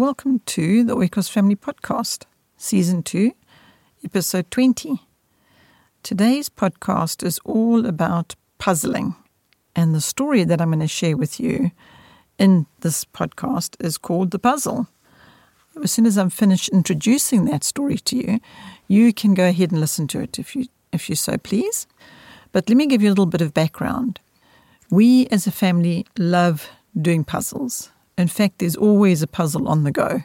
Welcome to the Oikos Family Podcast, Season 2, Episode 20. Today's podcast is all about puzzling, and the story that I'm going to share with you in this podcast is called The Puzzle. As soon as I'm finished introducing that story to you, you can go ahead and listen to it if you if you so please. But let me give you a little bit of background. We as a family love doing puzzles. In fact, there's always a puzzle on the go.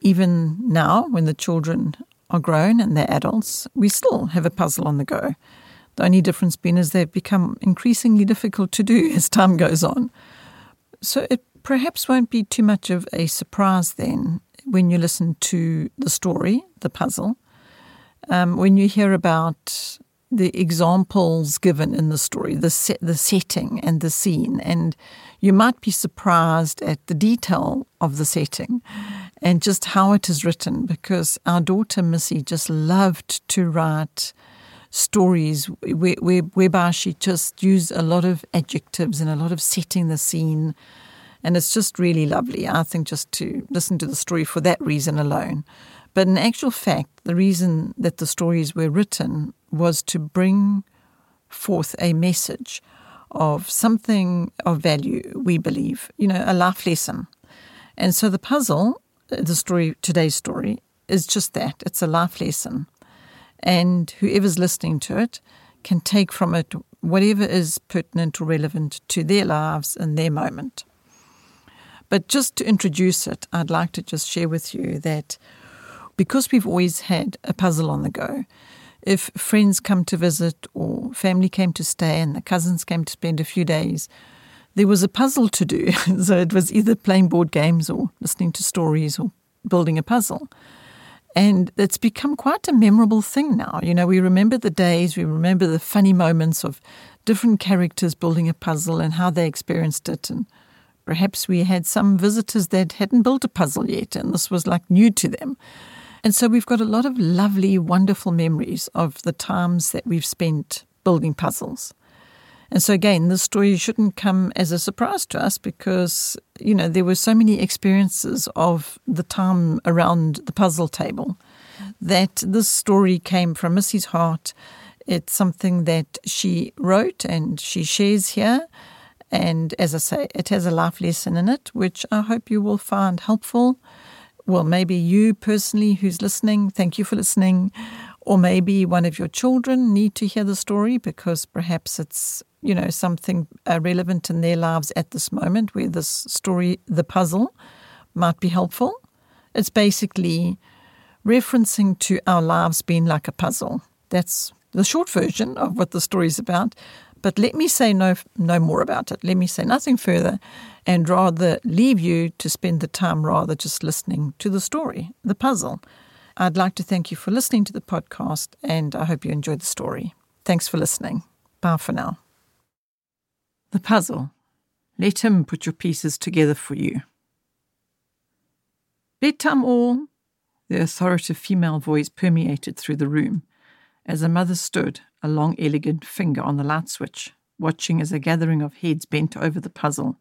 Even now, when the children are grown and they're adults, we still have a puzzle on the go. The only difference being is they've become increasingly difficult to do as time goes on. So it perhaps won't be too much of a surprise then when you listen to the story, the puzzle, um, when you hear about the examples given in the story, the the setting and the scene, and you might be surprised at the detail of the setting and just how it is written. Because our daughter Missy just loved to write stories where, where, whereby she just used a lot of adjectives and a lot of setting the scene, and it's just really lovely. I think just to listen to the story for that reason alone. But in actual fact, the reason that the stories were written was to bring forth a message of something of value, we believe, you know, a life lesson. And so the puzzle, the story, today's story, is just that it's a life lesson. And whoever's listening to it can take from it whatever is pertinent or relevant to their lives in their moment. But just to introduce it, I'd like to just share with you that because we've always had a puzzle on the go, if friends come to visit or family came to stay and the cousins came to spend a few days, there was a puzzle to do. so it was either playing board games or listening to stories or building a puzzle. And it's become quite a memorable thing now. You know, we remember the days, we remember the funny moments of different characters building a puzzle and how they experienced it. And perhaps we had some visitors that hadn't built a puzzle yet, and this was like new to them. And so we've got a lot of lovely, wonderful memories of the times that we've spent building puzzles. And so, again, this story shouldn't come as a surprise to us because, you know, there were so many experiences of the time around the puzzle table that this story came from Missy's heart. It's something that she wrote and she shares here. And as I say, it has a life lesson in it, which I hope you will find helpful well, maybe you personally who's listening, thank you for listening. Or maybe one of your children need to hear the story because perhaps it's, you know, something uh, relevant in their lives at this moment where this story, the puzzle, might be helpful. It's basically referencing to our lives being like a puzzle. That's the short version of what the story is about. But let me say no, no more about it. Let me say nothing further and rather leave you to spend the time rather just listening to the story, the puzzle. I'd like to thank you for listening to the podcast and I hope you enjoyed the story. Thanks for listening. Bye for now. The puzzle. Let him put your pieces together for you. Bedtime all. The authoritative female voice permeated through the room as a mother stood, a long, elegant finger on the light switch, watching as a gathering of heads bent over the puzzle,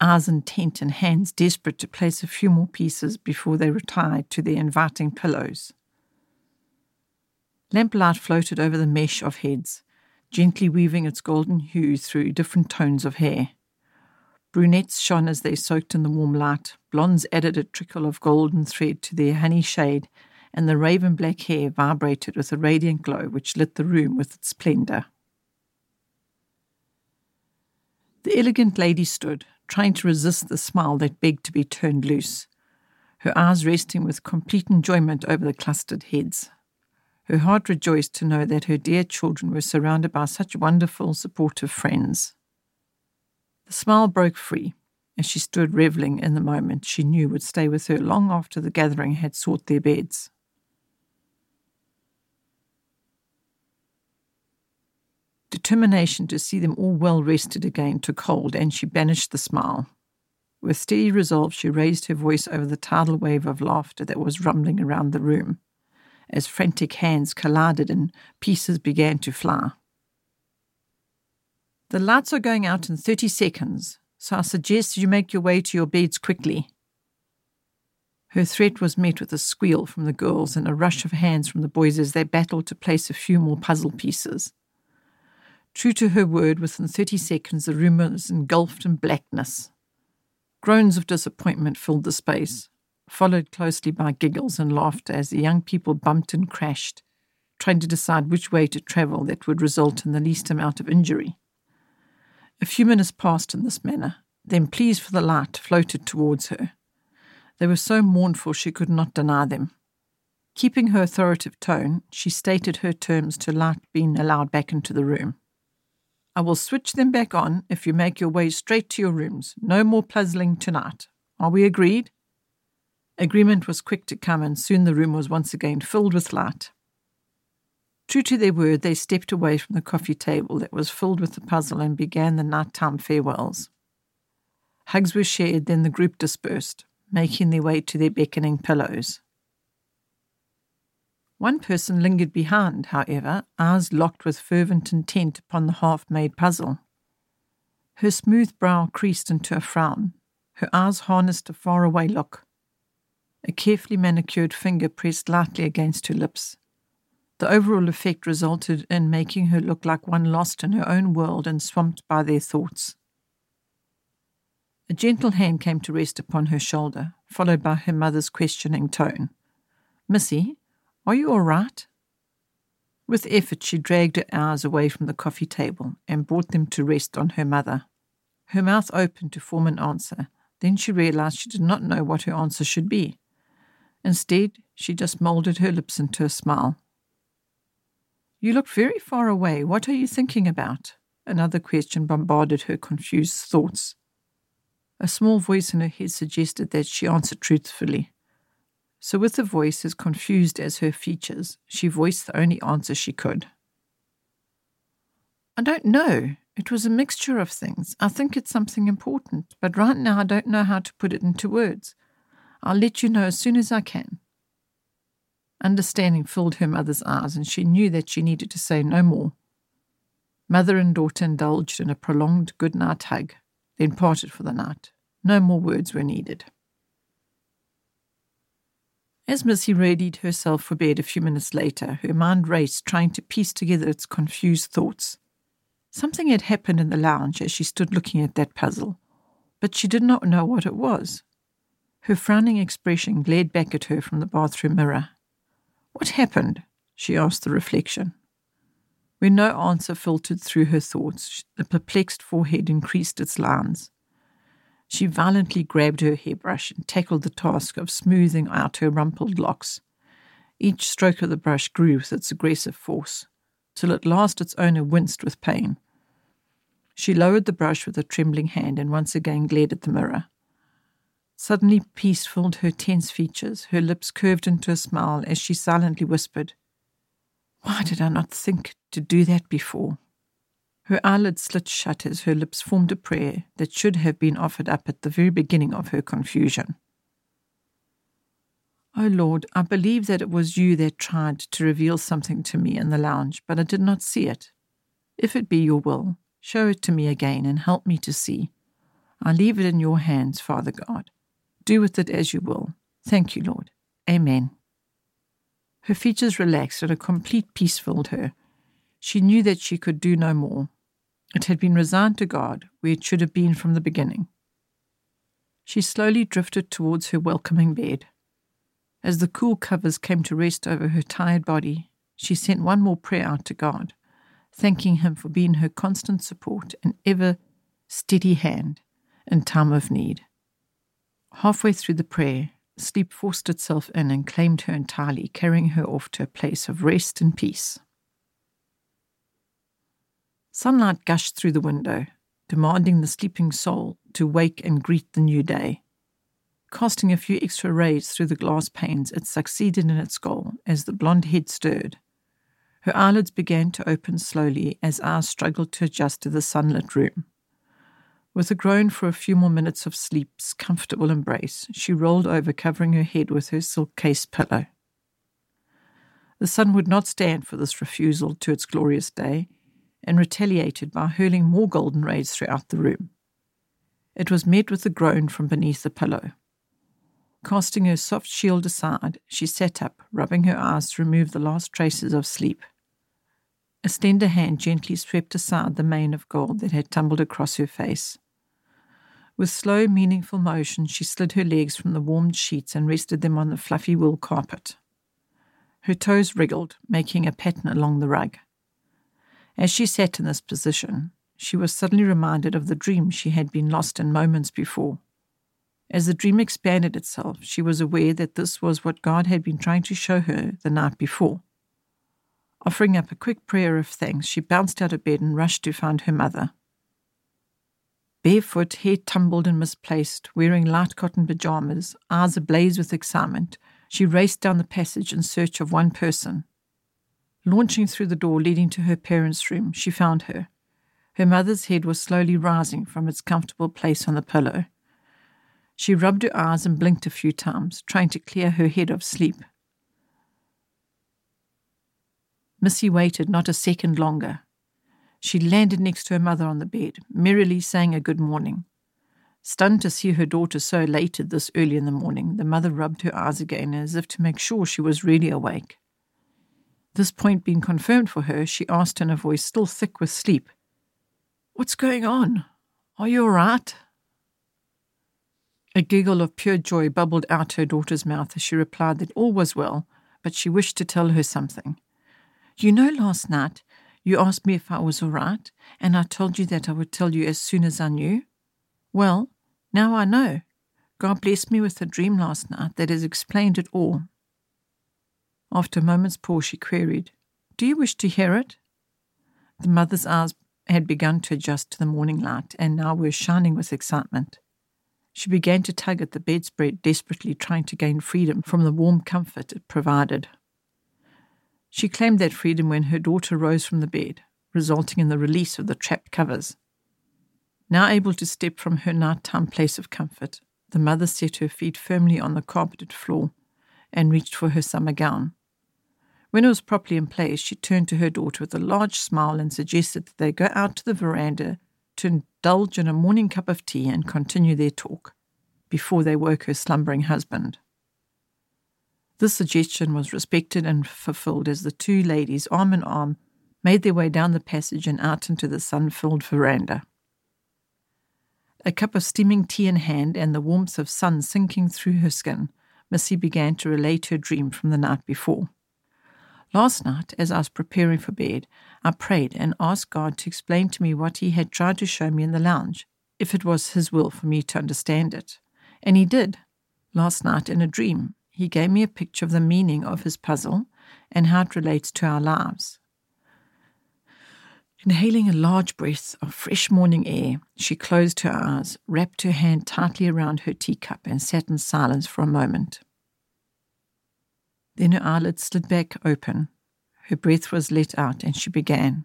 eyes intent and hands desperate to place a few more pieces before they retired to their inviting pillows. Lamplight floated over the mesh of heads, gently weaving its golden hue through different tones of hair. Brunettes shone as they soaked in the warm light, blondes added a trickle of golden thread to their honey shade, and the raven black hair vibrated with a radiant glow which lit the room with its splendour. The elegant lady stood, trying to resist the smile that begged to be turned loose, her eyes resting with complete enjoyment over the clustered heads. Her heart rejoiced to know that her dear children were surrounded by such wonderful, supportive friends. The smile broke free as she stood revelling in the moment she knew would stay with her long after the gathering had sought their beds. Determination to see them all well rested again took hold, and she banished the smile. With steady resolve, she raised her voice over the tidal wave of laughter that was rumbling around the room, as frantic hands collided and pieces began to fly. The lights are going out in 30 seconds, so I suggest you make your way to your beds quickly. Her threat was met with a squeal from the girls and a rush of hands from the boys as they battled to place a few more puzzle pieces. True to her word, within 30 seconds the room was engulfed in blackness. Groans of disappointment filled the space, followed closely by giggles and laughter as the young people bumped and crashed, trying to decide which way to travel that would result in the least amount of injury. A few minutes passed in this manner, then pleas for the light floated towards her. They were so mournful she could not deny them. Keeping her authoritative tone, she stated her terms to light being allowed back into the room. I will switch them back on if you make your way straight to your rooms. No more puzzling tonight. Are we agreed? Agreement was quick to come, and soon the room was once again filled with light. True to their word, they stepped away from the coffee table that was filled with the puzzle and began the nighttime farewells. Hugs were shared, then the group dispersed making their way to their beckoning pillows. One person lingered behind, however, eyes locked with fervent intent upon the half made puzzle. Her smooth brow creased into a frown, her eyes harnessed a far-away look. A carefully manicured finger pressed lightly against her lips. The overall effect resulted in making her look like one lost in her own world and swamped by their thoughts. A gentle hand came to rest upon her shoulder, followed by her mother's questioning tone. Missy, are you all right? With effort, she dragged her eyes away from the coffee table and brought them to rest on her mother. Her mouth opened to form an answer. Then she realized she did not know what her answer should be. Instead, she just molded her lips into a smile. You look very far away. What are you thinking about? Another question bombarded her confused thoughts. A small voice in her head suggested that she answer truthfully. So, with the voice as confused as her features, she voiced the only answer she could. I don't know. It was a mixture of things. I think it's something important, but right now I don't know how to put it into words. I'll let you know as soon as I can. Understanding filled her mother's eyes, and she knew that she needed to say no more. Mother and daughter indulged in a prolonged good night hug, then parted for the night. No more words were needed. As Missy readied herself for bed a few minutes later, her mind raced, trying to piece together its confused thoughts. Something had happened in the lounge as she stood looking at that puzzle, but she did not know what it was. Her frowning expression glared back at her from the bathroom mirror. What happened? she asked the reflection. When no answer filtered through her thoughts, the perplexed forehead increased its lines. She violently grabbed her hairbrush and tackled the task of smoothing out her rumpled locks. Each stroke of the brush grew with its aggressive force, till at last its owner winced with pain. She lowered the brush with a trembling hand and once again glared at the mirror. Suddenly, peace filled her tense features, her lips curved into a smile as she silently whispered, Why did I not think to do that before. Her eyelids slit shut as her lips formed a prayer that should have been offered up at the very beginning of her confusion. O oh Lord, I believe that it was you that tried to reveal something to me in the lounge, but I did not see it. If it be your will, show it to me again and help me to see. I leave it in your hands, Father God. Do with it as you will. Thank you, Lord. Amen. Her features relaxed and a complete peace filled her. She knew that she could do no more. It had been resigned to God, where it should have been from the beginning. She slowly drifted towards her welcoming bed. As the cool covers came to rest over her tired body, she sent one more prayer out to God, thanking Him for being her constant support and ever steady hand in time of need. Halfway through the prayer, sleep forced itself in and claimed her entirely, carrying her off to a place of rest and peace. Sunlight gushed through the window, demanding the sleeping soul to wake and greet the new day. Casting a few extra rays through the glass panes, it succeeded in its goal as the blonde head stirred. Her eyelids began to open slowly as eyes struggled to adjust to the sunlit room. With a groan for a few more minutes of sleep's comfortable embrace, she rolled over, covering her head with her silk case pillow. The sun would not stand for this refusal to its glorious day, and retaliated by hurling more golden rays throughout the room. It was met with a groan from beneath the pillow. Casting her soft shield aside, she sat up, rubbing her eyes to remove the last traces of sleep. A slender hand gently swept aside the mane of gold that had tumbled across her face. With slow, meaningful motion, she slid her legs from the warmed sheets and rested them on the fluffy wool carpet. Her toes wriggled, making a pattern along the rug. As she sat in this position, she was suddenly reminded of the dream she had been lost in moments before. As the dream expanded itself, she was aware that this was what God had been trying to show her the night before. Offering up a quick prayer of thanks, she bounced out of bed and rushed to find her mother. Barefoot, hair tumbled and misplaced, wearing light cotton pajamas, eyes ablaze with excitement, she raced down the passage in search of one person. Launching through the door leading to her parents' room, she found her. Her mother's head was slowly rising from its comfortable place on the pillow. She rubbed her eyes and blinked a few times, trying to clear her head of sleep. Missy waited not a second longer. She landed next to her mother on the bed, merrily saying a good morning. Stunned to see her daughter so elated this early in the morning, the mother rubbed her eyes again as if to make sure she was really awake. This point being confirmed for her, she asked in a voice still thick with sleep, What's going on? Are you all right? A giggle of pure joy bubbled out her daughter's mouth as she replied that all was well, but she wished to tell her something. You know, last night you asked me if I was all right, and I told you that I would tell you as soon as I knew. Well, now I know. God blessed me with a dream last night that has explained it all. After a moment's pause, she queried, Do you wish to hear it? The mother's eyes had begun to adjust to the morning light and now were shining with excitement. She began to tug at the bedspread, desperately trying to gain freedom from the warm comfort it provided. She claimed that freedom when her daughter rose from the bed, resulting in the release of the trapped covers. Now able to step from her nighttime place of comfort, the mother set her feet firmly on the carpeted floor and reached for her summer gown. When it was properly in place, she turned to her daughter with a large smile and suggested that they go out to the veranda to indulge in a morning cup of tea and continue their talk before they woke her slumbering husband. This suggestion was respected and fulfilled as the two ladies, arm in arm, made their way down the passage and out into the sun filled veranda. A cup of steaming tea in hand and the warmth of sun sinking through her skin, Missy began to relate her dream from the night before. Last night, as I was preparing for bed, I prayed and asked God to explain to me what He had tried to show me in the lounge, if it was His will for me to understand it. And He did. Last night, in a dream, He gave me a picture of the meaning of His puzzle and how it relates to our lives. Inhaling a large breath of fresh morning air, she closed her eyes, wrapped her hand tightly around her teacup, and sat in silence for a moment. Then her eyelids slid back open. Her breath was let out, and she began.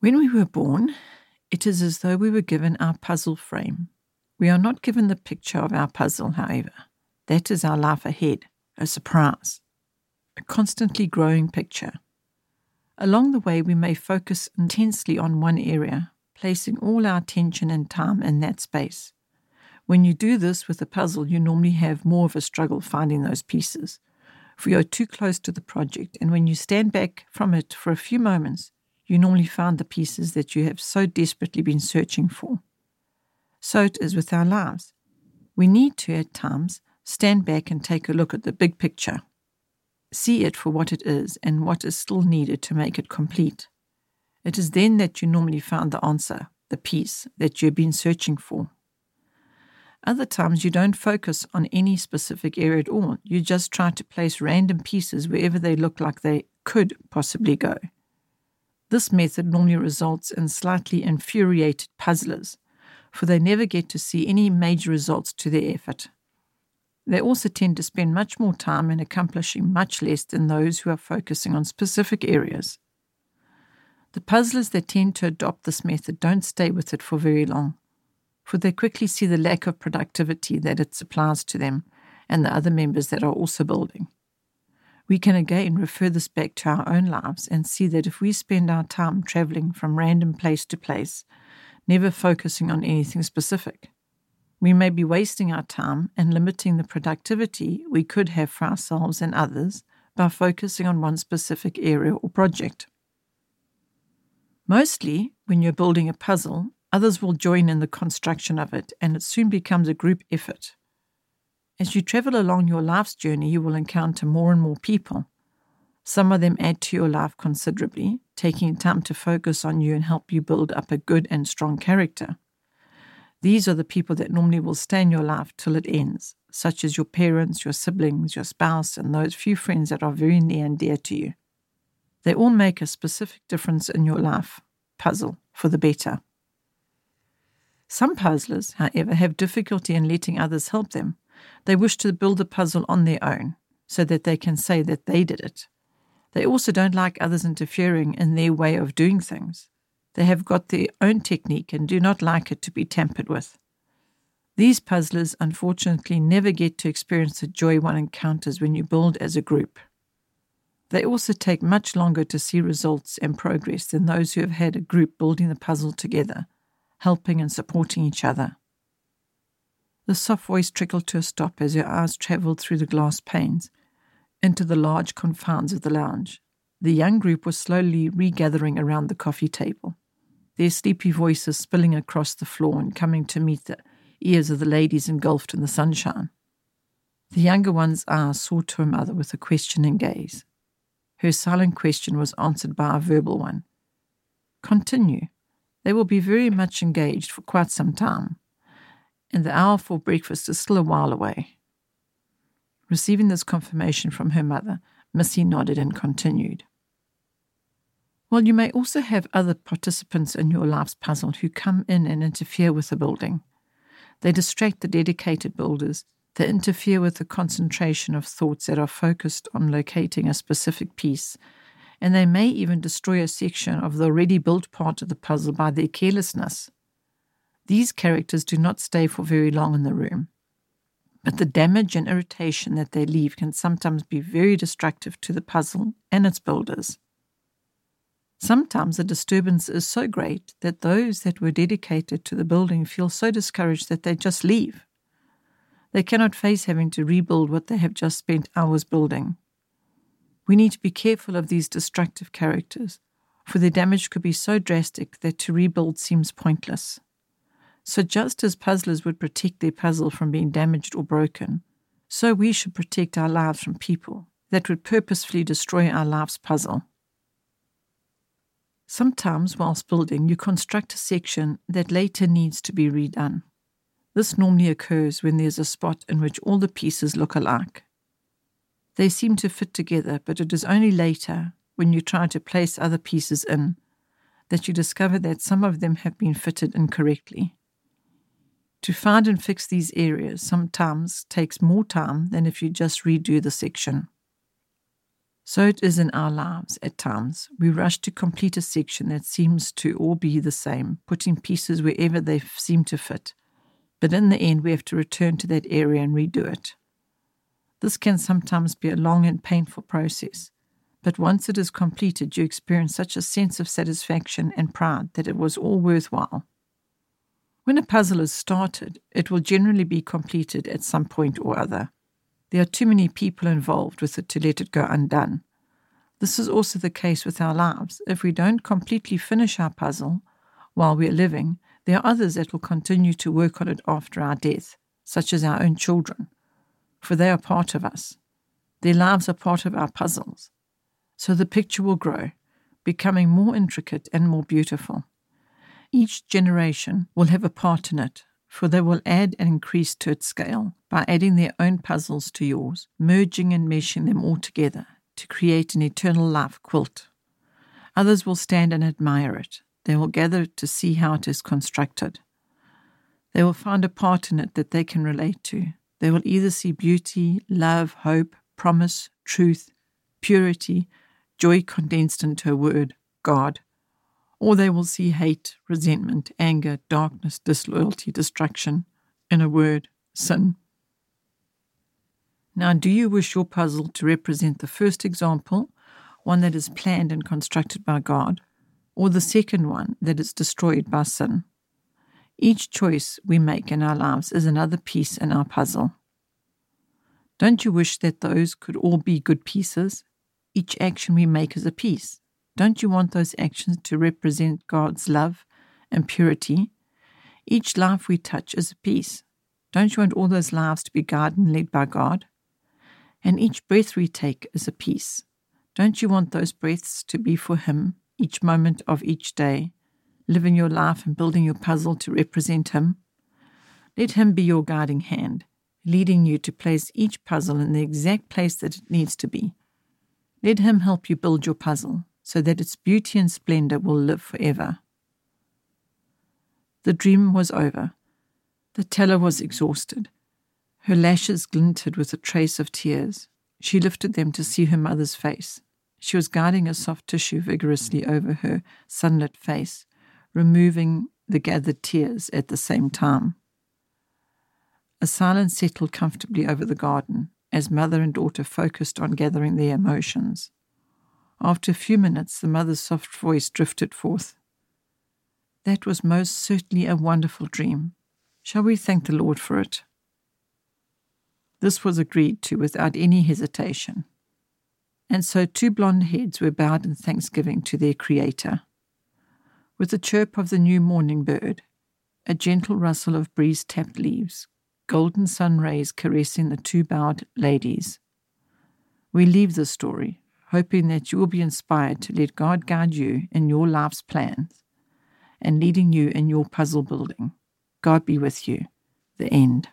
When we were born, it is as though we were given our puzzle frame. We are not given the picture of our puzzle, however. That is our life ahead, a surprise, a constantly growing picture. Along the way, we may focus intensely on one area, placing all our attention and time in that space. When you do this with a puzzle, you normally have more of a struggle finding those pieces. If you are too close to the project, and when you stand back from it for a few moments, you normally find the pieces that you have so desperately been searching for. So it is with our lives. We need to, at times, stand back and take a look at the big picture. See it for what it is and what is still needed to make it complete. It is then that you normally find the answer, the piece that you've been searching for. Other times you don't focus on any specific area at all. You just try to place random pieces wherever they look like they could possibly go. This method normally results in slightly infuriated puzzlers, for they never get to see any major results to their effort. They also tend to spend much more time in accomplishing much less than those who are focusing on specific areas. The puzzlers that tend to adopt this method don't stay with it for very long for they quickly see the lack of productivity that it supplies to them and the other members that are also building. We can again refer this back to our own lives and see that if we spend our time traveling from random place to place, never focusing on anything specific, We may be wasting our time and limiting the productivity we could have for ourselves and others by focusing on one specific area or project. Mostly, when you're building a puzzle, others will join in the construction of it, and it soon becomes a group effort. As you travel along your life's journey, you will encounter more and more people. Some of them add to your life considerably, taking time to focus on you and help you build up a good and strong character. These are the people that normally will stay in your life till it ends, such as your parents, your siblings, your spouse, and those few friends that are very near and dear to you. They all make a specific difference in your life puzzle for the better. Some puzzlers, however, have difficulty in letting others help them. They wish to build the puzzle on their own so that they can say that they did it. They also don't like others interfering in their way of doing things. They have got their own technique and do not like it to be tampered with. These puzzlers unfortunately never get to experience the joy one encounters when you build as a group. They also take much longer to see results and progress than those who have had a group building the puzzle together, helping and supporting each other. The soft voice trickled to a stop as her eyes travelled through the glass panes into the large confines of the lounge. The young group was slowly regathering around the coffee table, their sleepy voices spilling across the floor and coming to meet the ears of the ladies engulfed in the sunshine. The younger one's eyes sought her mother with a questioning gaze. Her silent question was answered by a verbal one. Continue. They will be very much engaged for quite some time, and the hour for breakfast is still a while away. Receiving this confirmation from her mother, Missy nodded and continued. Well, you may also have other participants in your life's puzzle who come in and interfere with the building. They distract the dedicated builders they interfere with the concentration of thoughts that are focused on locating a specific piece, and they may even destroy a section of the already built part of the puzzle by their carelessness. These characters do not stay for very long in the room, but the damage and irritation that they leave can sometimes be very destructive to the puzzle and its builders. Sometimes the disturbance is so great that those that were dedicated to the building feel so discouraged that they just leave. They cannot face having to rebuild what they have just spent hours building. We need to be careful of these destructive characters, for their damage could be so drastic that to rebuild seems pointless. So, just as puzzlers would protect their puzzle from being damaged or broken, so we should protect our lives from people that would purposefully destroy our life's puzzle. Sometimes, whilst building, you construct a section that later needs to be redone. This normally occurs when there's a spot in which all the pieces look alike. They seem to fit together, but it is only later, when you try to place other pieces in, that you discover that some of them have been fitted incorrectly. To find and fix these areas sometimes takes more time than if you just redo the section. So it is in our lives at times. We rush to complete a section that seems to all be the same, putting pieces wherever they seem to fit but in the end, we have to return to that area and redo it. This can sometimes be a long and painful process, but once it is completed, you experience such a sense of satisfaction and pride that it was all worthwhile. When a puzzle is started, it will generally be completed at some point or other. There are too many people involved with it to let it go undone. This is also the case with our lives. If we don't completely finish our puzzle while we are living, there are others that will continue to work on it after our death, such as our own children, for they are part of us. Their lives are part of our puzzles. So the picture will grow, becoming more intricate and more beautiful. Each generation will have a part in it, for they will add and increase to its scale by adding their own puzzles to yours, merging and meshing them all together to create an eternal life quilt. Others will stand and admire it, they will gather to see how it is constructed. They will find a part in it that they can relate to. They will either see beauty, love, hope, promise, truth, purity, joy condensed into a word, God, or they will see hate, resentment, anger, darkness, disloyalty, destruction, in a word, sin. Now, do you wish your puzzle to represent the first example, one that is planned and constructed by God, or the second one that is destroyed by sin. Each choice we make in our lives is another piece in our puzzle. Don't you wish that those could all be good pieces? Each action we make is a piece. Don't you want those actions to represent God's love and purity? Each life we touch is a piece. Don't you want all those lives to be guided and led by God? And each breath we take is a piece. Don't you want those breaths to be for Him each moment of each day, living your life and building your puzzle to represent Him? Let Him be your guiding hand, leading you to place each puzzle in the exact place that it needs to be. Let Him help you build your puzzle so that its beauty and splendor will live forever. The dream was over. The teller was exhausted. Her lashes glinted with a trace of tears. She lifted them to see her mother's face. She was guiding a soft tissue vigorously over her sunlit face, removing the gathered tears at the same time. A silence settled comfortably over the garden as mother and daughter focused on gathering their emotions. After a few minutes, the mother's soft voice drifted forth. That was most certainly a wonderful dream. Shall we thank the Lord for it? This was agreed to without any hesitation. And so two blonde heads were bowed in thanksgiving to their Creator. With the chirp of the new morning bird, a gentle rustle of breeze tapped leaves, golden sun rays caressing the two bowed ladies. We leave the story, hoping that you will be inspired to let God guide you in your life's plans and leading you in your puzzle building. God be with you. The end.